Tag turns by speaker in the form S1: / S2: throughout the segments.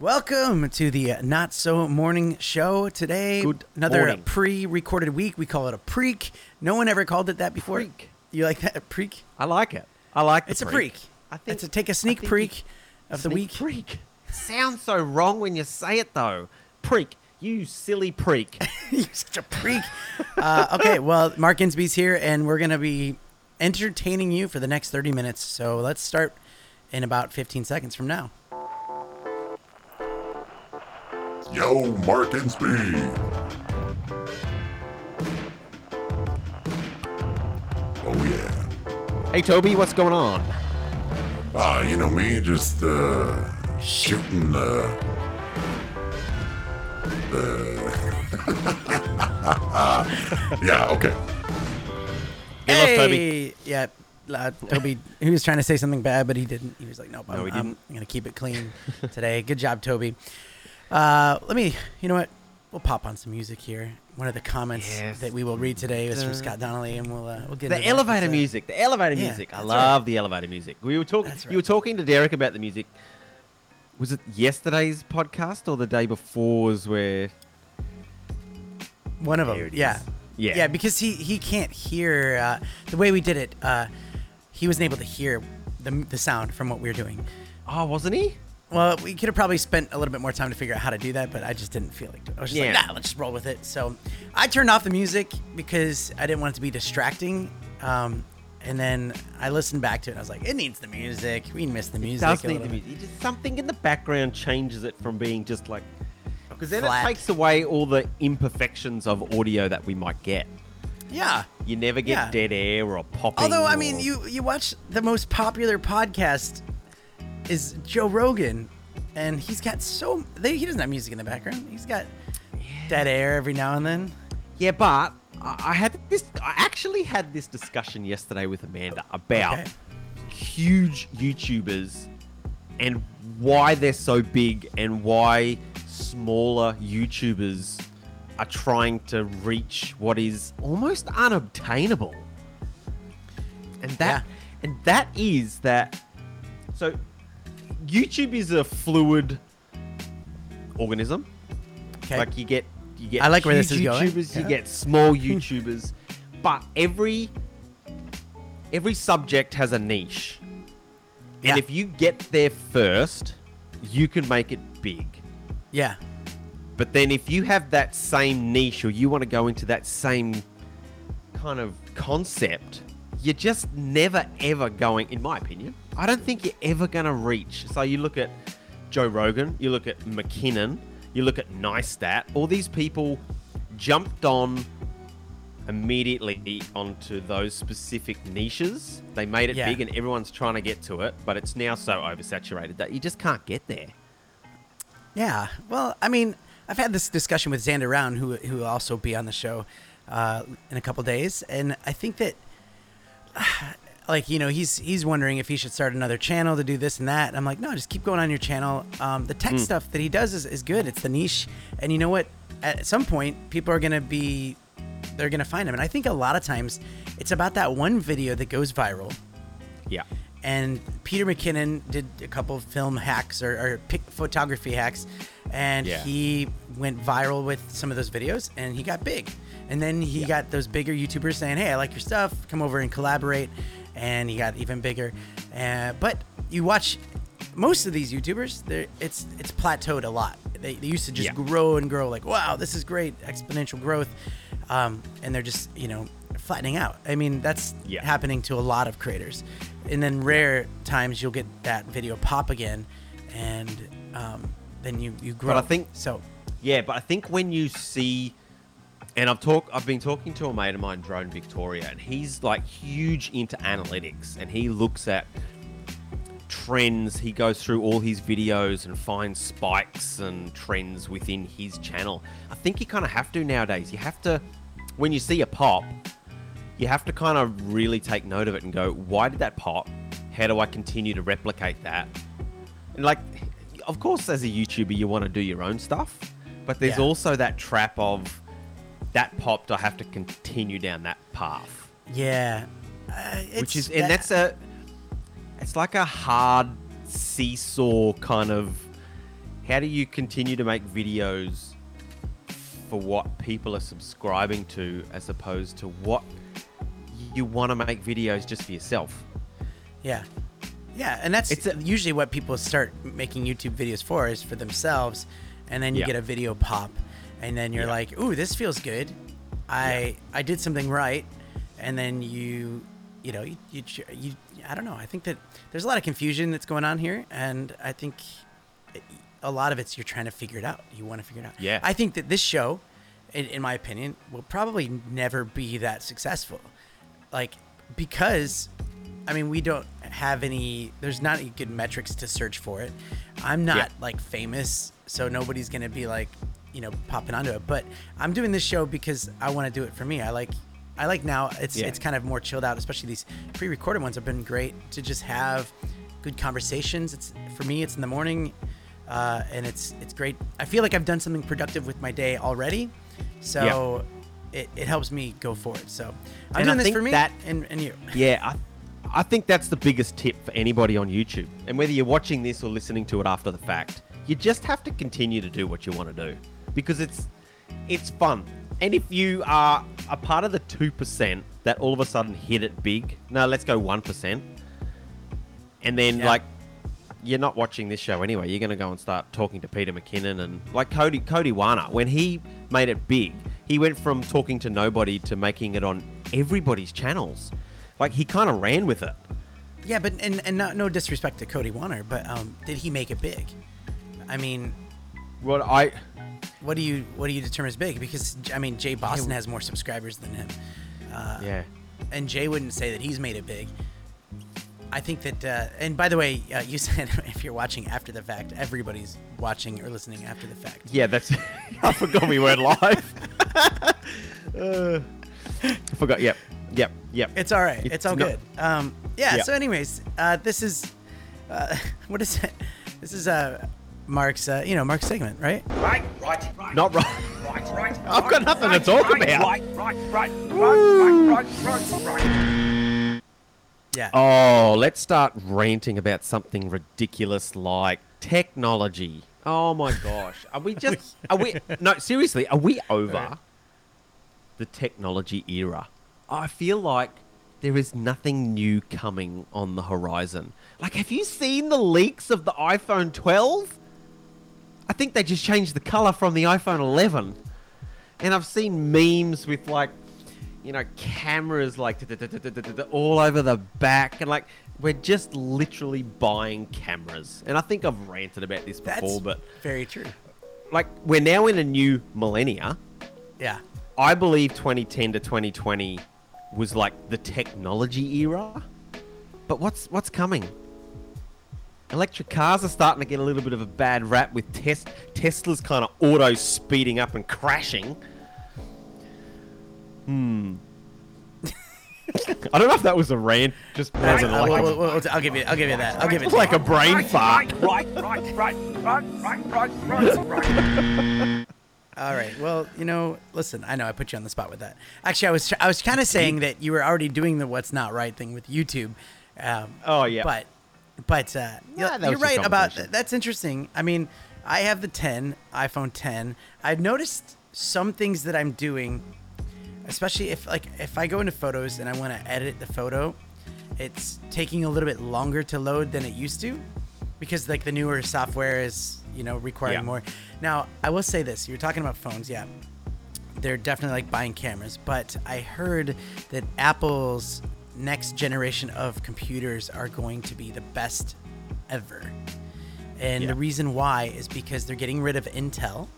S1: Welcome to the Not So Morning Show. Today,
S2: Good
S1: another
S2: morning.
S1: pre-recorded week. We call it a preak. No one ever called it that before.
S2: Preak.
S1: You like that? A preak?
S2: I like it. I like the
S1: It's a preak.
S2: I think
S1: It's a take a sneak
S2: I think
S1: preak
S2: you-
S1: of the week.
S2: Preak. Sounds so wrong when you say it though. Preak. You silly preak.
S1: You're such a preak. uh, okay, well, Mark Insby's here, and we're gonna be entertaining you for the next 30 minutes. So let's start in about 15 seconds from now.
S3: Yo, Mark Insby. Oh yeah.
S2: hey Toby, what's going on?
S3: Ah, you know me, just uh, shooting the the. yeah. Okay.
S2: Hey, lost Toby.
S1: Yeah. Uh, Toby, he was trying to say something bad, but he didn't. He was like, "Nope,
S2: No,
S1: I'm,
S2: he
S1: I'm gonna keep it clean today." Good job, Toby. Uh, let me. You know what? We'll pop on some music here. One of the comments
S2: Yes.
S1: that we will read today is from Scott Donnelly, and we'll uh, we'll get
S2: The elevator music. The elevator
S1: yeah,
S2: music. I love the elevator music. We were talking.
S1: That's
S2: You were talking to Derek about the music. Was it yesterday's podcast or the day before? Was where
S1: One of
S2: There
S1: them. Yeah.
S2: Yeah.
S1: Yeah, because he he can't hear uh, the way we did it. Uh, he wasn't able to hear the the sound from what we were doing.
S2: Oh, wasn't he?
S1: Well, we could have probably spent a little bit more time to figure out how to do that, but I just didn't feel like it. I was just
S2: Yeah.
S1: like, nah, let's just roll with it. So I turned off the music because I didn't want it to be distracting. Um, and then I listened back to it and I was like, it needs the music. We missed the music.
S2: It does
S1: a
S2: need the music. Just something in the background changes it from being just like because then
S1: Flat.
S2: it takes away all the imperfections of audio that we might get.
S1: Yeah.
S2: You never get
S1: Yeah.
S2: dead air or popping.
S1: Although, I
S2: or-
S1: mean, you, you watch the most popular podcast is Joe Rogan, and he's got so, they, he doesn't have music in the background. He's got dead air every now and then.
S2: yeah, but I had this. I actually had this discussion yesterday with Amanda about
S1: Okay.
S2: huge YouTubers and why they're so big and why smaller YouTubers are trying to reach what is almost unobtainable. And that and that is that so YouTube is a fluid organism.
S1: Okay.
S2: Like you get you get
S1: I like where this is going.
S2: YouTubers,
S1: Yeah.
S2: you get small YouTubers, but every every subject has a niche.
S1: Yeah.
S2: And if you get there first, you can make it big.
S1: yeah.
S2: But then if you have that same niche or you want to go into that same kind of concept, you're just never ever going, in my opinion, I don't think you're ever going to reach. So you look at Joe Rogan, you look at McKinnon, you look at Neistat, all these people jumped on immediately onto those specific niches. They made it
S1: Yeah.
S2: big and everyone's trying to get to it, but it's now so oversaturated that you just can't get there.
S1: Yeah. Well, I mean, I've had this discussion with Xander Round, who who will also be on the show uh, in a couple days, and I think that, like, you know, he's he's wondering if he should start another channel to do this and that. And I'm like, no, just keep going on your channel. Um, the tech stuff that he does is, is good. It's the niche, and you know what? At some point, people are gonna be, they're gonna find him, and I think a lot of times, it's about that one video that goes viral
S2: Yeah.
S1: and Peter McKinnon did a couple of film hacks or, or pic- photography hacks, and
S2: Yeah.
S1: he went viral with some of those videos, and he got big. And then he got those bigger YouTubers saying, "Hey, I like your stuff. Come over and collaborate," and he got even bigger. Uh, but you watch most of these YouTubers, it's it's plateaued a lot. They, they used to just
S2: Yeah.
S1: grow and grow, like, "Wow, this is great, exponential growth," um, and they're just you know flattening out. I mean, that's
S2: Yeah.
S1: happening to a lot of creators. And then rare times you'll get that video pop again, and um, then you you grow.
S2: But I think-
S1: so.
S2: Yeah, but I think when you see, and I've talked, I've been talking to a mate of mine, Drone Victoria, and he's like huge into analytics, and he looks at trends. He goes through all his videos and finds spikes and trends within his channel. I think you kind of have to nowadays. You have to, when you see a pop, you have to kind of really take note of it and go, why did that pop? How do I continue to replicate that? And like, of course, as a YouTuber, you want to do your own stuff, but there's
S1: Yeah.
S2: also that trap of that popped. I have to continue down that path,
S1: Yeah, uh,
S2: which is, and that's a, it's like a hard seesaw kind of how do you continue to make videos for what people are subscribing to as opposed to what you want to make videos just for yourself?
S1: Yeah. Yeah, and that's
S2: It's a-
S1: usually what people start making YouTube videos for is for themselves, and then you
S2: Yeah.
S1: get a video pop, and then you're
S2: Yeah.
S1: like, "Ooh, this feels good. I I did something right," and then you you know you, you you I don't know. I think that there's a lot of confusion that's going on here, and I think a lot of it's you're trying to figure it out. You want to figure it out.
S2: Yeah.
S1: I think that this show, in, in my opinion, will probably never be that successful. Like, because, I mean, we don't have any, there's not any good metrics to search for it. I'm not
S2: Yeah.
S1: like famous, so nobody's going to be like, you know, popping onto it. But I'm doing this show because I want to do it for me. I like, I like now it's
S2: Yeah.
S1: it's kind of more chilled out, especially these pre-recorded ones have been great to just have good conversations. It's for me, it's in the morning, uh, and it's it's great. I feel like I've done something productive with my day already, so it, it helps me go forward. So I'm
S2: And
S1: doing
S2: I
S1: this for me
S2: that-
S1: and, and you.
S2: Yeah, I, I think that's the biggest tip for anybody on YouTube. And whether you're watching this or listening to it after the fact, you just have to continue to do what you want to do because it's it's fun. And if you are a part of the two percent that all of a sudden hit it big, no, let's go one percent, and then
S1: Yeah.
S2: like you're not watching this show anyway. You're going to go and start talking to Peter McKinnon and like Cody Cody Warner when he made it big. He went from talking to nobody to making it on everybody's channels. Like he kind of ran with it.
S1: Yeah, but and and not, no disrespect to Cody Warner, but um, did he make it big? I mean,
S2: What I
S1: what do you what do you determine as big? Because I mean, Jay Boston has more subscribers than him. Uh,
S2: yeah
S1: and Jay wouldn't say that he's made it big. I think that, uh, and by the way, uh, you said if you're watching after the fact, everybody's watching or listening after the fact.
S2: yeah that's I forgot we weren't live. uh, I forgot. Yep. Yep. Yep.
S1: It's all right.
S2: It's
S1: It's, all
S2: not-
S1: good. Um, yeah,
S2: Yeah.
S1: So, anyways, uh, this is uh, what is it? This is uh, Mark's, uh, you know, Mark's segment, right?
S4: Right, right, right.
S2: Not right.
S4: Right, right.
S2: I've got nothing to talk
S4: right,
S2: about.
S4: Right, right, right, right, right, right, right, right.
S1: Yeah.
S2: Oh, let's start ranting about something ridiculous like technology. Oh my gosh. Are we just are we No, seriously, are we over the technology era? I feel like there is nothing new coming on the horizon. Like have you seen the leaks of the iPhone 12? I think they just changed the color from the iPhone 11. And I've seen memes with like, you know, cameras like all over the back, and like we're just literally buying cameras. And I think I've ranted about this
S1: That's
S2: before, but
S1: very true.
S2: like we're now in a new millennia.
S1: Yeah.
S2: I believe 2010 to 2020 was like the technology era. But what's what's coming? Electric cars are starting to get a little bit of a bad rap with tes- Tesla's kind of auto speeding up and crashing. Hmm. I don't know if that was a rant, just
S1: That's,
S2: wasn't
S1: uh,
S2: like,
S1: we'll-
S2: a,
S1: we'll- we'll- I'll give you. I'll give you that. I'll give it. to
S2: like a brain
S4: Right,
S2: fart.
S4: right, right, right, right, right, right, right, right.
S1: All right. Well, you know, listen. I know I put you on the spot with that. Actually, I was I was kind of saying that you were already doing the "what's not right" thing with YouTube. Um,
S2: Oh, yeah.
S1: But but uh, you're, you're right about that's interesting. I mean, I have the 10 iPhone 10. I've noticed some things that I'm doing, especially if like if I go into photos and I want to edit the photo, it's taking a little bit longer to load than it used to because like the newer software is you know requiring
S2: Yeah.
S1: more. Now I will say this: you're talking about phones, yeah. They're definitely like buying cameras, but I heard that Apple's next generation of computers are going to be the best ever. And
S2: Yeah.
S1: the reason why is because they're getting rid of Intel,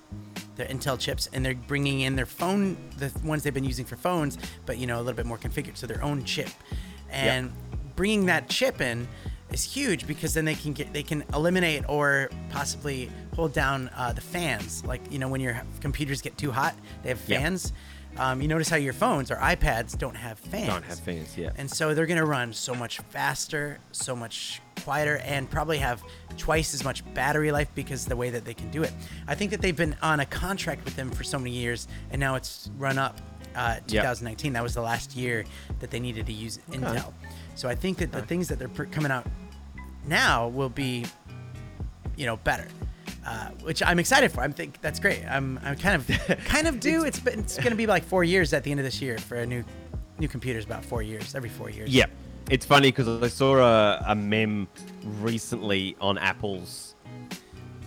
S1: their Intel chips, and they're bringing in their phone, the ones they've been using for phones, but you know a little bit more configured, so their own chip. And bringing that chip in is huge because then they can get they can eliminate or possibly hold down uh, the fans. Like you know when your computers get too hot, they have
S2: Yeah.
S1: Um, you notice how your phones or iPads don't have fans.
S2: Don't have fans, yeah.
S1: And so they're going to run so much faster, so much quieter, and probably have twice as much battery life because of the way that they can do it. I think that they've been on a contract with them for so many years, and now it's run up. Uh, 2019. That was the last year that they needed to use Intel. So I think that the things that they're pr- coming out now will be, you know, better. Uh, which I'm excited for. I'm think that's great. I'm I'm kind of kind of due. It's been, it's going to be like four years at the end of this year for a new new computer's about four years, every four years.
S2: Yeah, it's funny because I saw a, a mem recently on Apple's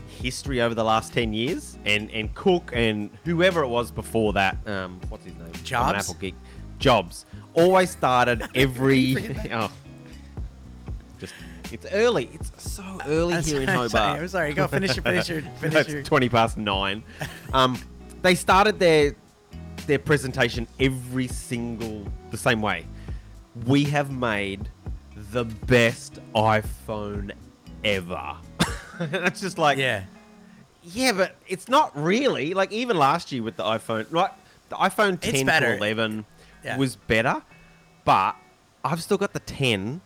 S2: history over the last ten years, and and Cook and whoever it was before that, um, what's his name? I'm
S1: Jobs?
S2: Apple geek. Jobs always started every. oh, just it's early. It's so early
S1: I'm
S2: here in
S1: sorry, I'm
S2: Hobart.
S1: sorry, I'm sorry. Go finish your finish your
S2: No,
S1: finish
S2: it's
S1: your.
S2: 20 past nine. Um, they started their their presentation every single the same way. We have made the best iPhone ever. That's just like
S1: Yeah.
S2: yeah, but it's not really like even last year with the iPhone. Right, the iPhone 10
S1: better.
S2: to 11
S1: Yeah.
S2: was better, but I've still got the 10,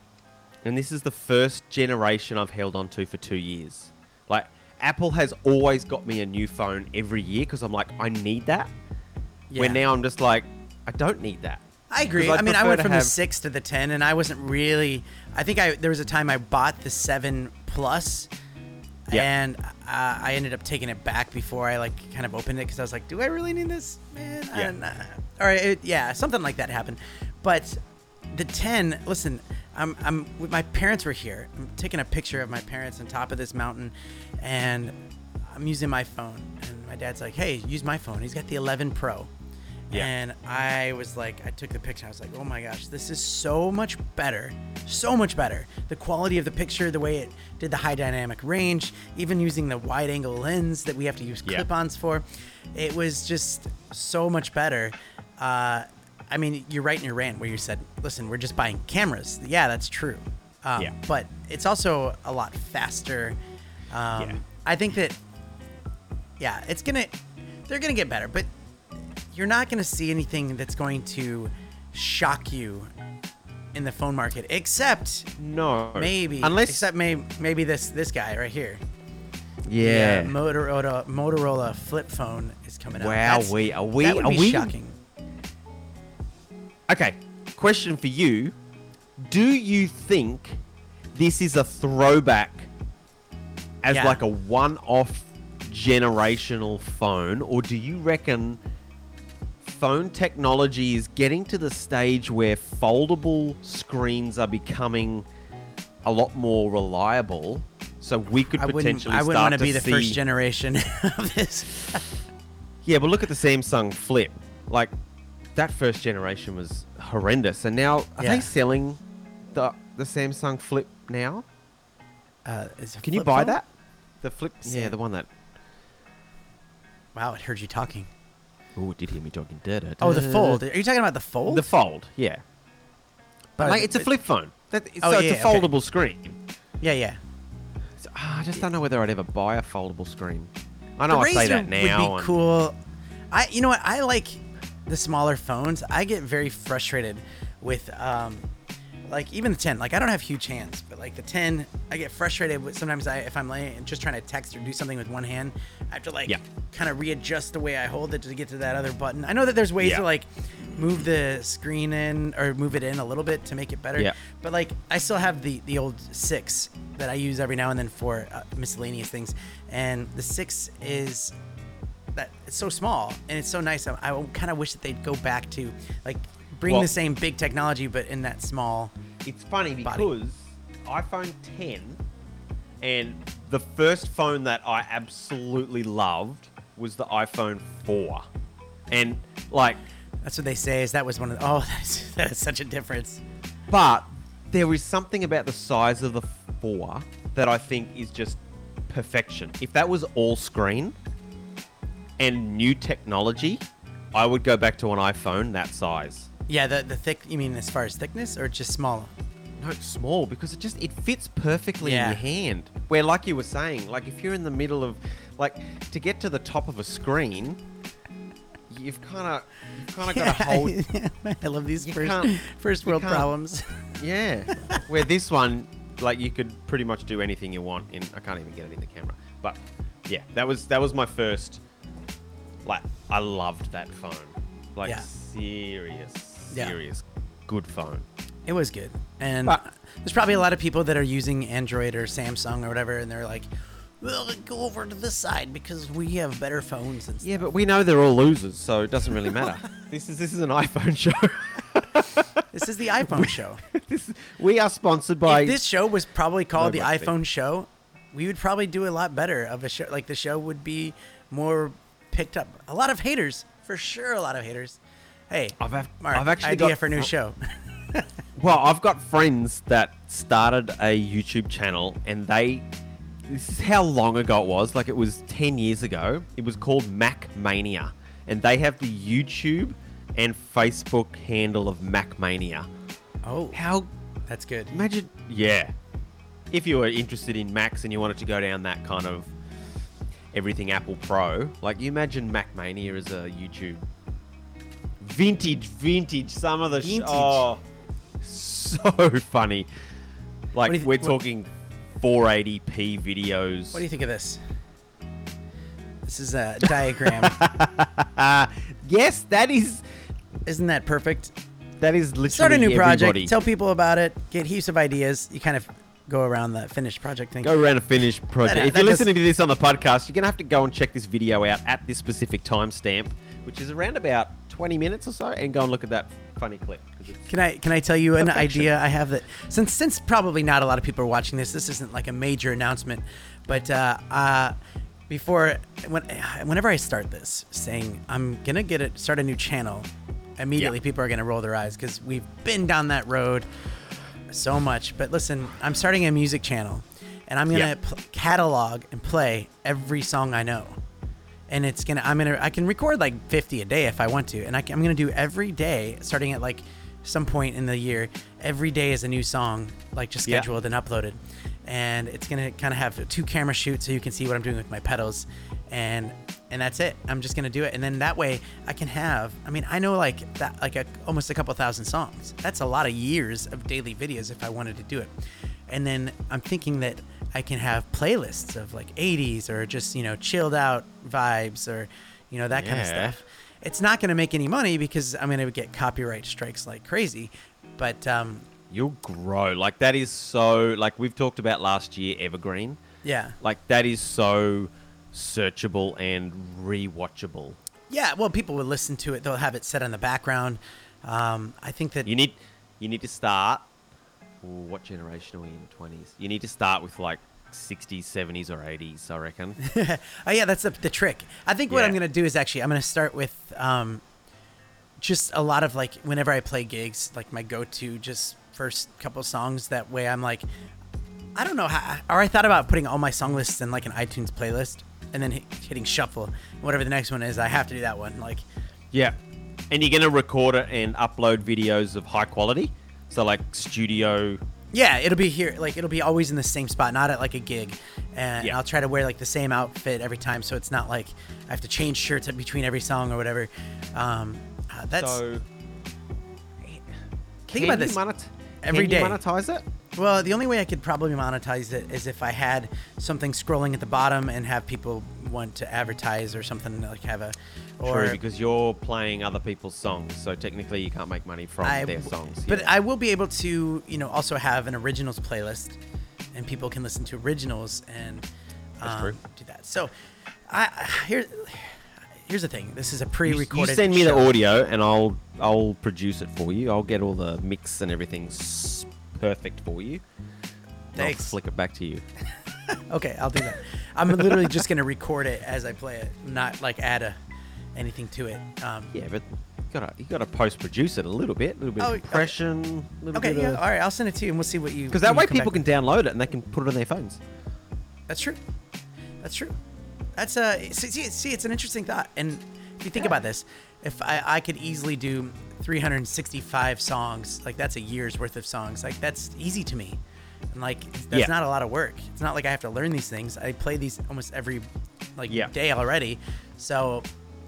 S2: and this is the first generation I've held on to for two years. Like Apple has always got me a new phone every year because I'm like, I need that. Where now I'm just like, I don't need that.
S1: I agree. I mean, I went from
S2: have-
S1: the six to the ten, and I wasn't really. I think I there was a time I bought the seven plus,
S2: Yeah.
S1: and uh, I ended up taking it back before I like kind of opened it because I was like, do I really need this, man? I
S2: Yeah.
S1: don't know. Or it, yeah, something like that happened. But the ten, listen, I'm I'm with my parents were here. I'm taking a picture of my parents on top of this mountain, and I'm using my phone, and my dad's like, hey, use my phone. He's got the 11 Pro.
S2: Yeah.
S1: And I was like, I took the picture. I was like, oh my gosh, this is so much better. So much better. The quality of the picture, the way it did the high dynamic range, even using the wide angle lens that we have to use clip ons for. It was just so much better. Uh, I mean, you're right in your rant where you said, listen, we're just buying cameras. Yeah, that's true. Um,
S2: Yeah.
S1: But it's also a lot faster. Um,
S2: Yeah.
S1: I think that yeah, it's gonna they're gonna get better, but you're not gonna see anything that's going to shock you in the phone market, except
S2: No.
S1: maybe
S2: Unless.
S1: except maybe maybe this this guy right here.
S2: yeah.
S1: The, uh, Motorola Motorola flip phone is coming out.
S2: Wow, we- are we- are we-
S1: shocking.
S2: Okay, question for you. Do you think this is a throwback as
S1: Yeah.
S2: like a one off generational phone, or do you reckon phone technology is getting to the stage where foldable screens are becoming a lot more reliable? So we could
S1: I
S2: potentially
S1: I wouldn't want to be the
S2: see...
S1: first generation of this.
S2: Yeah, but look at the Samsung Flip. Like that first generation was horrendous, and now are
S1: Yeah.
S2: they selling the the Samsung Flip now?
S1: Uh, is it a
S2: Can you buy
S1: phone?
S2: that? The Flip, yeah,
S1: Sam-
S2: the one that.
S1: Wow, it heard you talking.
S2: Oh, it did hear me talking. Da, da,
S1: Oh, the fold. Are you talking about the fold?
S2: The Fold, yeah. But like, it's a flip phone. That,
S1: Oh,
S2: so it's
S1: yeah,
S2: a
S1: okay.
S2: foldable screen.
S1: Yeah, yeah.
S2: So, ah, I just don't know whether I'd ever buy a foldable screen. I know
S1: the
S2: I
S1: Razr
S2: say that now.
S1: would be
S2: and-
S1: cool. I, you know what? I like the smaller phones. I get very frustrated with, um, like even the 10. Like I don't have huge hands, but like the 10, I get frustrated with. Sometimes I, if I'm laying just trying to text or do something with one hand, I have to like
S2: Yeah.
S1: kind of readjust the way I hold it to get to that other button. I know that there's ways
S2: Yeah.
S1: to like move the screen in or move it in a little bit to make it better.
S2: Yeah.
S1: But like I still have the the old six that I use every now and then for uh, miscellaneous things, and the six is that it's so small and it's so nice. I, I kind of wish that they'd go back to like bring
S2: Well-
S1: the same big technology but in that small.
S2: It's funny
S1: body.
S2: because iPhone 10 and the first phone that I absolutely loved was the iPhone 4. And like,
S1: That's what they say. Is that was one of the, oh that is, that is such a difference.
S2: but there is something about the size of the 4 that I think is just perfection. If that was all screen and new technology, I would go back to an iPhone that size.
S1: Yeah, the the thick. You mean as far as thickness or just smaller?
S2: No, it's small because it just it fits perfectly
S1: Yeah.
S2: in your hand. Where, like you were saying, like if you're in the middle of, like, to get to the top of a screen, you've kind of you've kind of got to hold.
S1: I love these first first world problems.
S2: Yeah. Where this one, like, you could pretty much do anything you want. In I can't even get it in the camera, but yeah, that was that was my first. Like, I loved that phone. Like,
S1: Yeah.
S2: serious,
S1: Yeah.
S2: serious, good phone.
S1: It was good. And
S2: But-
S1: there's probably a lot of people that are using Android or Samsung or whatever, and they're like, well, go over to this side because we have better phones and stuff.
S2: Yeah, but we know they're all losers, so it doesn't really matter. this is this is an iPhone show.
S1: This is the iPhone show.
S2: this, we are sponsored by.
S1: if this show was probably called the
S2: Nobody.
S1: iPhone show, we would probably do a lot better of a show. Like the show would be more picked up. A lot of haters, for sure. A lot of haters. Hey,
S2: I've, have,
S1: Mark,
S2: I've actually
S1: idea
S2: got
S1: for a new show.
S2: Well, I've got friends that started a YouTube channel, and they. This is how long ago it was. Like it was ten years ago. It was called Mac Mania, and they have the YouTube and Facebook handle of Mac Mania.
S1: oh,
S2: How
S1: that's good.
S2: Imagine, yeah. If you were interested in Macs and you wanted to go down that kind of everything Apple Pro, like you imagine Mac Mania as a YouTube vintage, vintage. Some of the sh- oh, so funny. Like
S1: th-
S2: we're
S1: what-
S2: talking 480p videos.
S1: What do you think of this? This is a diagram.
S2: Yes, that is
S1: Isn't that perfect?
S2: that is literally
S1: Start a new project. Tell people about it. Get heaps of ideas. You kind of go around the finished project thing.
S2: Go around a finished project.
S1: That-
S2: if
S1: that
S2: you're
S1: does-
S2: listening to this on the podcast, you're going to have to go and check this video out at this specific timestamp, which is around about 20 minutes or so, and go and look at that funny clip.
S1: Can I can I tell you an idea I have that since since probably not a lot of people are watching this, this isn't like a major announcement, but uh, uh, before when whenever I start this saying I'm gonna get it start a new channel, immediately
S2: Yeah.
S1: people are gonna roll their eyes because we've been down that road so much. But listen, I'm starting a music channel, and I'm gonna
S2: Yeah.
S1: pl- catalog and play every song I know. And it's gonna, I'm gonna, I can record like 50 a day if I want to, and I I'm gonna do every day, starting at like some point in the year. Every day is a new song, like just
S2: Yeah.
S1: scheduled and uploaded, and it's gonna kind of have two camera shoots so you can see what I'm doing with my pedals, and and that's it. I'm just gonna do it, and then that way I can have. I mean, I know like that, like a, almost a couple thousand songs. That's a lot of years of daily videos if I wanted to do it, and then I'm thinking that I can have playlists of like 80s or just you know chilled out vibes or you know that kind of stuff. It's not gonna make any money because I'm gonna get copyright strikes like crazy, but um,
S2: You'll grow. Like, that is so, like, we've talked about last year, Evergreen.
S1: yeah,
S2: Like, that is so searchable and rewatchable.
S1: yeah. Well, people will listen to it. They'll have it set on the background. Um, I think that
S2: You need, you need to start. What generation are we in? 20s. You need to start with, like, 60s, 70s, or 80s, I reckon.
S1: oh yeah, that's the, the trick. I think what
S2: Yeah.
S1: I'm gonna do is actually I'm gonna start with um, just a lot of like whenever I play gigs, like my go-to just first couple songs. That way I'm like, I don't know how. Or I thought about putting all my song lists in like an iTunes playlist and then hit, hitting shuffle. Whatever the next one is, I have to do that one. Like,
S2: Yeah. And you're to record it and upload videos of high quality. So, like, studio.
S1: yeah, it'll be here. Like it'll be always in the same spot, not at like a gig. And
S2: Yeah.
S1: I'll try to wear like the same outfit every time, so it's not like I have to change shirts between every song or whatever. Um, uh, that's
S2: so.
S1: Think about this.
S2: monet-
S1: Every
S2: can you monetize it?
S1: Well, the only way I could probably monetize it is if I had something scrolling at the bottom and have people want to advertise or something like have a or
S2: True, because you're playing other people's songs, so technically you can't make money from
S1: I
S2: their
S1: w-
S2: songs.
S1: But
S2: yeah.
S1: I will be able to, you know, also have an originals playlist, and people can listen to originals and
S2: That's
S1: um,
S2: true.
S1: do that. So, I here, here's the thing. This is a pre-recorded.
S2: You send me
S1: show.
S2: the audio, and I'll I'll produce it for you. I'll get all the mix and everything perfect for you. and I'll
S1: Thanks.
S2: flick it back to you.
S1: Okay, I'll do that. I'm literally just gonna record it as I play it, not like add a anything to it. Um,
S2: Yeah, but you gotta you gotta post produce it a little bit, a little bit
S1: Oh,
S2: of
S1: okay.
S2: impression, a little
S1: Okay,
S2: bit
S1: yeah,
S2: of
S1: all right. I'll send it to you, and we'll see what you.
S2: because that way people can download it and they can put it on their phones.
S1: That's true. That's true. That's a see, see, it's an interesting thought. And if you think about this, if I, I could easily do 365 songs, like that's a year's worth of songs. Like that's easy to me. And like that's
S2: Yeah.
S1: not a lot of work. It's not like I have to learn these things. I play these almost every like
S2: Yeah.
S1: day already. So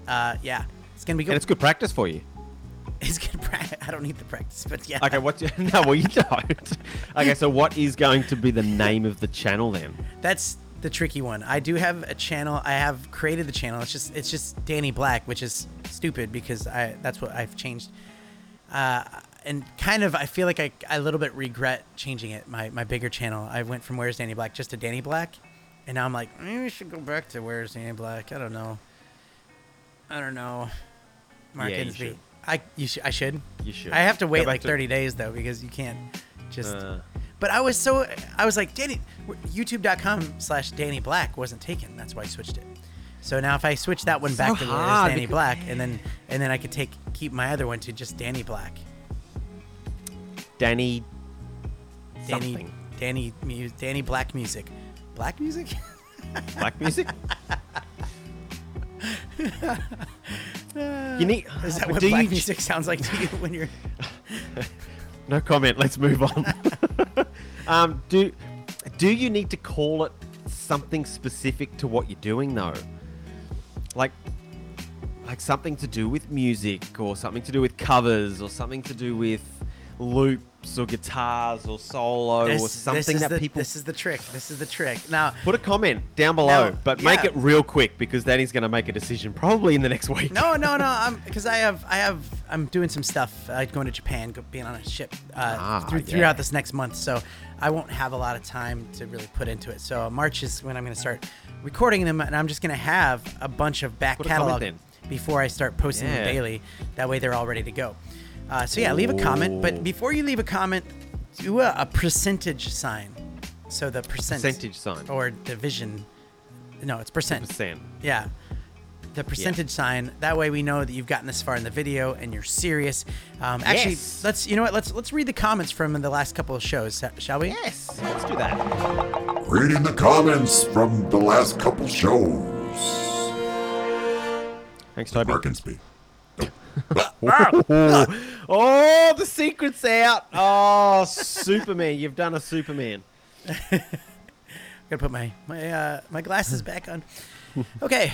S1: uh yeah, it's going to be good.
S2: And it's good practice for you.
S1: It's good practice. I don't need the practice, but yeah.
S2: Okay, what's your, no? Well, you don't. Okay, so what is going to be the name of the channel then?
S1: That's the tricky one. I do have a channel. I have created the channel. It's just it's just Danny Black, which is stupid because I that's what I've changed. Uh, and kind of I feel like I, I a little bit regret changing it. My my bigger channel. I went from Where's Danny Black just to Danny Black, and now I'm like, maybe we should go back to where's Danny Black. I don't know. I don't know. Mark
S2: Yeah, you
S1: Insby.
S2: should.
S1: I you should I should.
S2: You should.
S1: I have to wait like
S2: to-
S1: 30 days though because you can't just.
S2: Uh,
S1: but I was so I was like Danny, YouTube.com/slash Danny Black wasn't taken. That's why I switched it. So now if I switch that one back
S2: So
S1: to
S2: hard
S1: Danny
S2: because-
S1: Black, and then and then I could take keep my other one to just Danny Black.
S2: Danny.
S1: Danny
S2: Something.
S1: Danny Danny Black music. Black music?
S2: Black music. you need.
S1: Is that
S2: uh,
S1: what
S2: do
S1: black
S2: you-
S1: music sounds like to you when you're
S2: No comment. Let's move on. um, do do you need to call it something specific to what you're doing though? Like like something to do with music or something to do with covers or something to do with loops or guitars or solo or something that
S1: the,
S2: people
S1: This is the trick. This is the trick. Now,
S2: put a comment down below,
S1: Now,
S2: but make
S1: yeah.
S2: it real quick because Danny's going to make a decision probably in the next week.
S1: no, no, no. Because I have, I have, I'm doing some stuff. Uh, going to Japan, being on a ship uh,
S2: Ah,
S1: through,
S2: yeah.
S1: throughout this next month. So I won't have a lot of time to really put into it. So March is when I'm going to start recording them, and I'm just going to have a bunch of back
S2: Put
S1: catalog before I start posting them daily. That way, they're all ready to go. Uh, so yeah, leave a comment. But before you leave a comment, do a, a percentage sign. So the percent
S2: Percentage sign.
S1: or division. No, it's percent.
S2: Percent.
S1: Yeah. The percentage sign. That way we know that you've gotten this far in the video and you're serious. Um, actually,
S2: Yes.
S1: let's you know what? Let's let's read the comments from the last couple of shows, shall we?
S2: Yes, let's do that.
S3: Reading the comments from the last couple shows.
S2: Thanks, Toby.
S3: Markinsby.
S2: Oh, the secret's out. Oh, Superman. You've done a Superman.
S1: Gotta put my my uh, my glasses back on. Okay,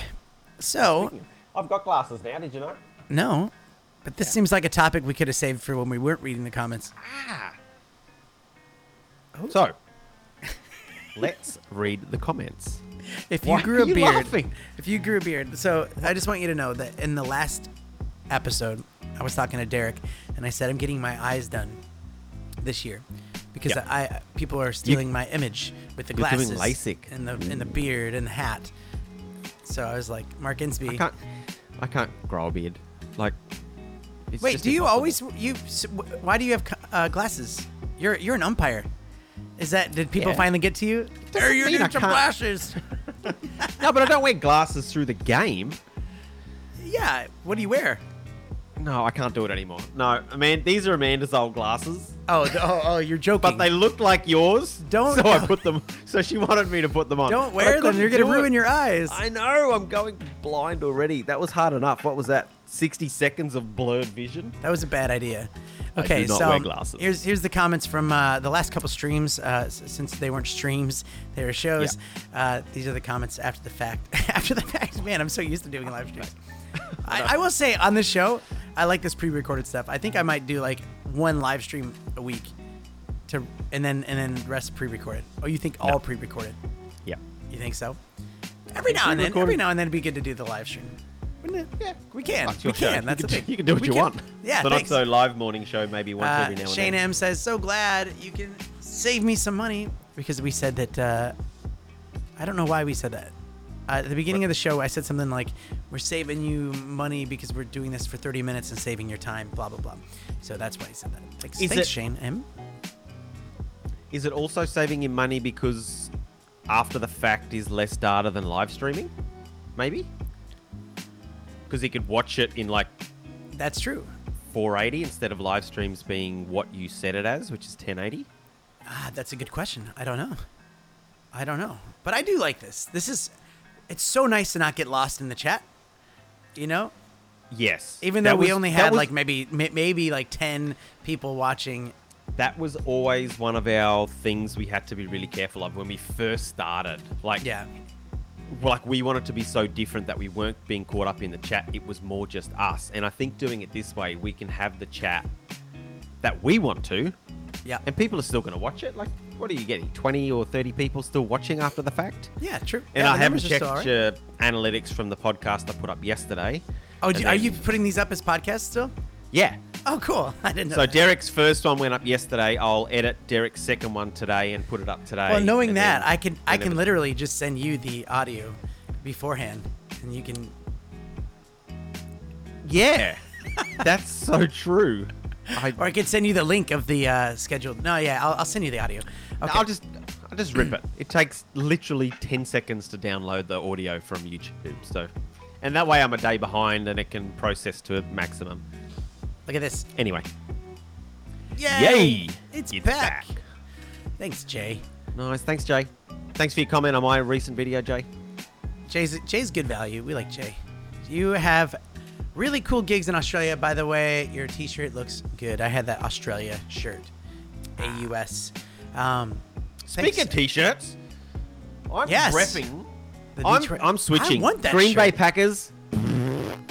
S1: so
S2: I've got glasses now. Did you know?
S1: no, but this seems like a topic we could have saved for when we weren't reading the comments.
S2: Ah So, let's read the comments.
S1: If you
S2: Why
S1: grew a
S2: you
S1: beard,
S2: laughing?
S1: if you grew a beard, so I just want you to know that in the last episode, I was talking to Derek, and I said I'm getting my eyes done this year because
S2: Yeah.
S1: I people are stealing my image with the glasses
S2: LASIK.
S1: and the and the beard and the hat. So I was like, Mark
S2: I
S1: Insby.
S2: can't. I can't grow a beard. Like. it's
S1: Wait, do you
S2: impossible.
S1: always you? Why do you have uh, glasses? You're you're an umpire. Is that did people
S2: Yeah.
S1: finally get to you? There you need
S2: can't-
S1: glasses.
S2: No, but I don't wear glasses through the game.
S1: yeah. What do you wear?
S2: No, I can't do it anymore. No, I mean these are Amanda's old glasses,
S1: Oh, th- oh, oh, you're joking.
S2: but they look like yours.
S1: Don't-
S2: So I put them. So she wanted me to put them on.
S1: Don't
S2: But I
S1: wear them.
S2: couldn't
S1: You're gonna
S2: do it.
S1: ruin your eyes.
S2: I know. I'm going blind already. That was hard enough. What was that? 60 seconds of blurred vision.
S1: That was a bad idea.
S2: I
S1: Okay,
S2: do not
S1: so
S2: wear glasses.
S1: here's here's the comments from uh, the last couple streams. Uh, s- since they weren't streams, they were shows. Uh, these are the comments after the fact. after the fact, man, I'm so used to doing live streams. I, I will say on this show, I like this pre-recorded stuff. I think I might do like one live stream a week, to and then and then rest pre-recorded. Oh, you think all
S2: No.
S1: pre-recorded?
S2: Yeah.
S1: You think so? Every now and then, every
S2: pre-recorded-
S1: now and then, it'd be good to do the live stream. Wouldn't it?
S2: Yeah.
S1: we can.
S2: That's
S1: we
S2: your show.
S1: can. That's
S2: you
S1: the
S2: can,
S1: thing.
S2: You can do what
S1: We
S2: you want.
S1: Yeah,
S2: but
S1: thanks.
S2: not live morning show maybe once
S1: Uh,
S2: every now and then.
S1: Shane
S2: then.
S1: M says, "So glad you can save me some money because we said that. Uh, I don't know why we said that. Uh, at the beginning of the show, I said something like, "We're saving you money because we're doing this for 30 minutes and saving your time." Blah blah blah. So that's why I said that. Thanks,
S2: Is
S1: thanks
S2: it-
S1: Shane M.
S2: Is it also saving you money because after the fact is less data than live streaming? Maybe? Because he could watch it in like
S1: That's true.
S2: 480 instead of live streams being what you set it as, which is 1080.
S1: Ah, that's a good question. I don't know. I don't know, but I do like this. This is. It's so nice to not get lost in the chat. You know,
S2: Yes.
S1: even though we only had
S2: was-
S1: like maybe maybe like 10 people watching
S2: that was always one of our things we had to be really careful of when we first started. Like,
S1: yeah
S2: like we wanted to be so different that we weren't being caught up in the chat. It was more just us. And I think doing it this way, we can have the chat that we want to,
S1: yeah
S2: and people are still going to watch it. Like, what are you getting? 20 or 30 people still watching after the fact?
S1: yeah true
S2: And
S1: Yeah,
S2: I haven't checked
S1: still all right.
S2: uh, analytics from the podcast I put up yesterday.
S1: Oh, do, are you putting these up as podcasts still?
S2: Yeah.
S1: Oh, cool. I didn't know.
S2: So
S1: that.
S2: Derek's first one went up yesterday. I'll edit Derek's second one today and put it up today.
S1: well, knowing that,
S2: then-
S1: I can I can
S2: then-
S1: literally just send you the audio beforehand, and you can.
S2: Yeah, that's so true. I,
S1: Or I could send you the link of the uh, scheduled. No, yeah, I'll, I'll send you the audio. Okay.
S2: I'll just I'll just rip it. It takes literally ten seconds to download the audio from YouTube. So, and that way I'm a day behind and it can process to a maximum.
S1: Look at this.
S2: Anyway,
S1: Yay!
S2: yay!
S1: It's,
S2: It's
S1: back.
S2: back.
S1: Thanks, Jay.
S2: nice. Thanks, Jay. Thanks for your comment on my recent video, Jay.
S1: Jay's Jay's good value. We like Jay. You have really cool gigs in Australia. By the way, your T-shirt looks good. I had that Australia shirt, AUS. Um,
S2: Speaking
S1: thanks-
S2: of t-shirts, I'm
S1: Yes.
S2: repping. I'm, I'm switching.
S1: I want that
S2: Green Bay. Packers.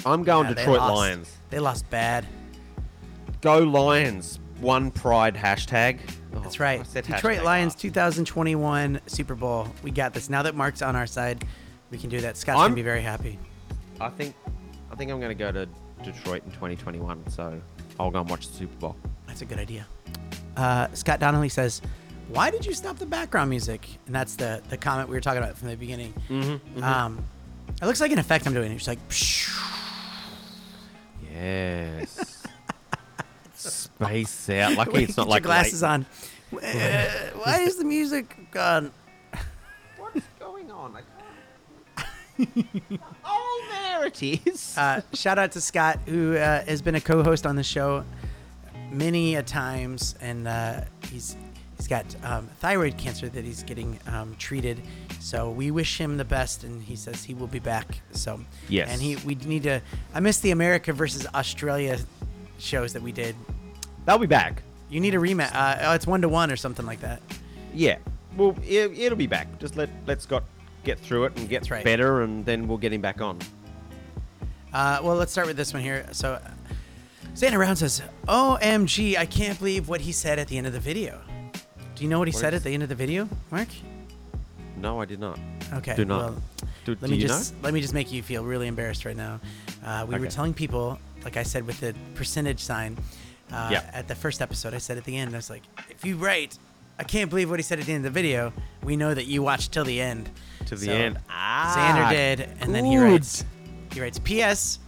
S2: I'm going
S1: Yeah,
S2: Detroit
S1: lost.
S2: Lions.
S1: They lost bad.
S2: Go Lions. One pride hashtag. Oh,
S1: That's right.
S2: I
S1: Detroit Lions
S2: last.
S1: 2021 Super Bowl. We got this. Now that Mark's on our side, we can do that. Scott's
S2: I'm-
S1: gonna be very happy.
S2: I think I think I'm going to go to Detroit in 2021. So I'll go and watch the Super Bowl.
S1: That's a good idea. Uh, Scott Donnelly says, "Why did you stop the background music?" And that's the the comment we were talking about from the beginning.
S2: Mm-hmm,
S1: Um, it looks like an effect I'm doing. It's like,
S2: Yes. Space out. Lucky
S1: Wait,
S2: it's not like
S1: your glasses on. Uh, why is the music gone?
S2: What's going on? I can't. oh,
S1: Uh, shout out to Scott, who uh, has been a co-host on the show many a times, and uh, he's he's got um, thyroid cancer that he's getting um, treated. So we wish him the best, and he says he will be back. So
S2: Yes.
S1: and he we need to. I miss the America versus Australia shows that we did.
S2: That'll be back.
S1: You need a rematch. Uh, oh, it's one to one or something like that.
S2: Yeah. Well, it, it'll be back. Just let let Scott get through it and get
S1: right.
S2: better, and then we'll get him back on.
S1: Uh, well, let's start with this one here. So, Xander Round says, "OMG, I can't believe what he said at the end of the video." Do you know what he said at the end of the video, Mark?
S2: No, I did not.
S1: Okay.
S2: Do not.
S1: Well,
S2: Do,
S1: let
S2: do
S1: me
S2: you
S1: just let me just make you feel really embarrassed right now. Uh, we were telling people, like I said with the percentage sign, uh,
S2: Yeah.
S1: at the first episode, I said at the end, I was like, "If you write, I can't believe what he said at the end of the video. We know that you watched till the end."
S2: know? To the
S1: So,
S2: end. Ah,
S1: Xander did, and then he
S2: good.
S1: writes, he writes, "P.S.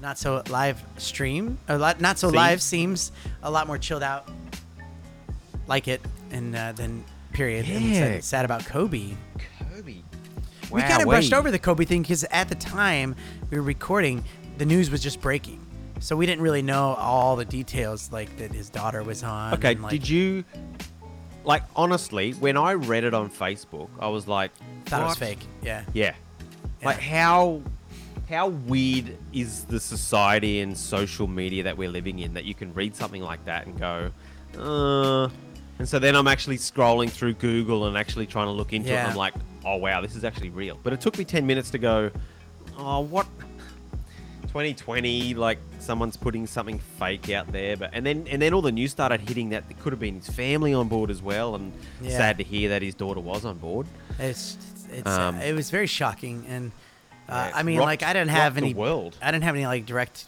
S1: Not so live stream, a lot, not so
S2: See?
S1: live seems a lot more chilled out. Like it, and uh, then period.
S2: Yeah.
S1: said, sad about Kobe.
S2: Kobe.
S1: We kind of brushed over the Kobe thing because at the time we were recording, the news was just breaking, so we didn't really know all the details, like that his daughter was on.
S2: Okay,
S1: and, like,
S2: did you like honestly when I read it on Facebook, I was like,
S1: thought it was
S2: "What?"
S1: fake? Yeah.
S2: Yeah. Like how how weird is the society and social media that we're living in that you can read something like that and go, uh and so then I'm actually scrolling through Google and actually trying to look into it and I'm like, oh wow, this is actually real. But it took me ten minutes to go, oh what 2020 like someone's putting something fake out there but and then and then all the news started hitting that it could have been his family on board as well and
S1: Yeah.
S2: sad to hear that his daughter was on board
S1: It's it's
S2: Um,
S1: uh, it was very shocking, and uh, I mean,
S2: rocked-
S1: like I didn't have any
S2: world.
S1: I didn't have any like direct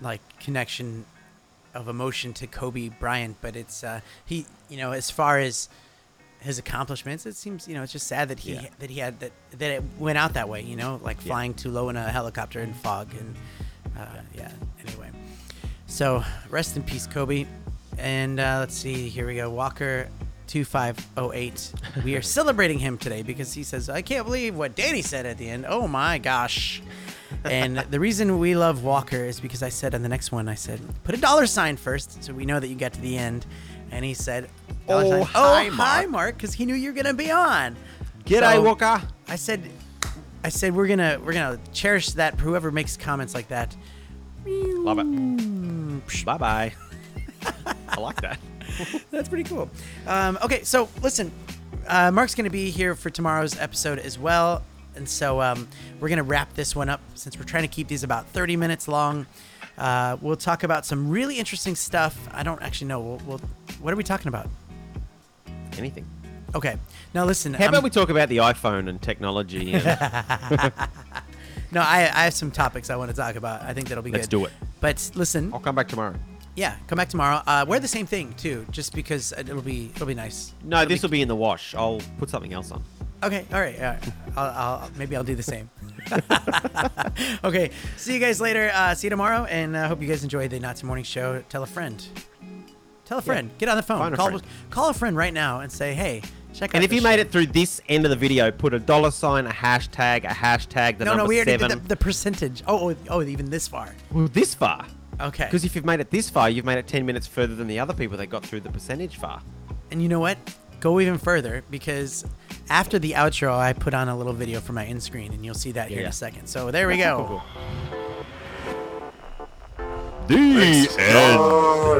S1: like connection of emotion to Kobe Bryant, but it's uh, he you know as far as his accomplishments, it seems you know it's just sad that he
S2: Yeah.
S1: that he had that that it went out that way. You know, like
S2: Yeah.
S1: flying too low in a helicopter in fog, and uh, yeah. Anyway, so rest in peace, Kobe. And uh, let's see, here we go. Walker 2508. We are celebrating him today because he says, I can't believe what Danny said at the end. Oh my gosh. And the reason we love Walker is because I said on the next one, I said, put a dollar sign first so we know that you got to the end. And he said,
S2: Oh,
S1: sign,
S2: hi,
S1: oh, hi, Mark, because he knew you were going to be on.
S2: G'day,
S1: So-
S2: Walker.
S1: I said, I said we're gonna we're gonna cherish that. For whoever makes comments like that.
S2: Love it. Bye bye. I like that.
S1: That's pretty cool. Um, okay, so listen, uh, Mark's going to be here for tomorrow's episode as well. And so um, we're going to wrap this one up since we're trying to keep these about 30 minutes long. Uh, we'll talk about some really interesting stuff. I don't actually know. We'll, we'll, what are we talking about?
S2: Anything.
S1: Okay. Now listen.
S2: How
S1: I'm-
S2: about we talk about the iPhone and technology? And
S1: No, I, I have some topics I want to talk about. I think that'll be good.
S2: Let's do it.
S1: But listen,
S2: I'll come back tomorrow.
S1: Yeah, come back tomorrow. Uh, wear the same thing too, just because it'll be it'll be nice.
S2: No, this will be in the wash. I'll put something else on.
S1: Okay, all right, all right. I'll, I'll maybe I'll do the same. okay, see you guys later. Uh, see you tomorrow, and I uh, hope you guys enjoy the Not So Morning Show. Tell a friend. Tell a friend. Get on the phone.
S2: Find a
S1: call call a friend right now and say, hey, check out.
S2: And if you made it through this end of the video, put a dollar sign, a hashtag, a hashtag, the
S1: no, no,
S2: number
S1: we already
S2: seven.
S1: did the, the percentage. Oh, oh, oh, even this far.
S2: Well, this far.
S1: Okay.
S2: Because if you've made it this far, you've made it 10 minutes further than the other people that got through the percentage far.
S1: And you know what? Go even further because after the outro, I put on a little video for my end screen, and you'll see that here in a second. So there we go.
S3: The end.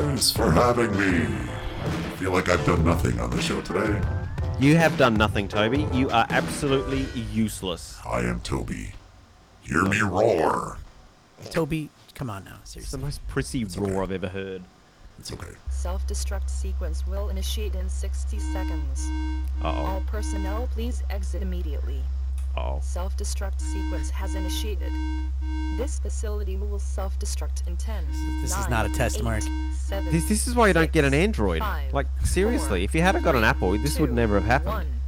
S3: Thanks for having me. I feel like I've done nothing on the show today.
S2: You have done nothing, Toby. You are absolutely useless.
S3: I am Toby. Hear me roar.
S1: Toby, come on now,
S2: It's the most prissy roar I've ever heard.
S3: It's okay.
S5: Self-destruct sequence will initiate in 60 seconds.
S2: Uh
S5: All personnel, please exit immediately.
S2: oh. Oh.
S5: Self-destruct sequence has initiated. This facility will self-destruct in 10.
S1: This is not a test,
S5: eight,
S1: Mark.
S5: seven,
S2: This, this is why you don't get an Android.
S5: five,
S2: like, seriously,
S5: four,
S2: if you had a got an Apple, this would never have happened.
S5: one.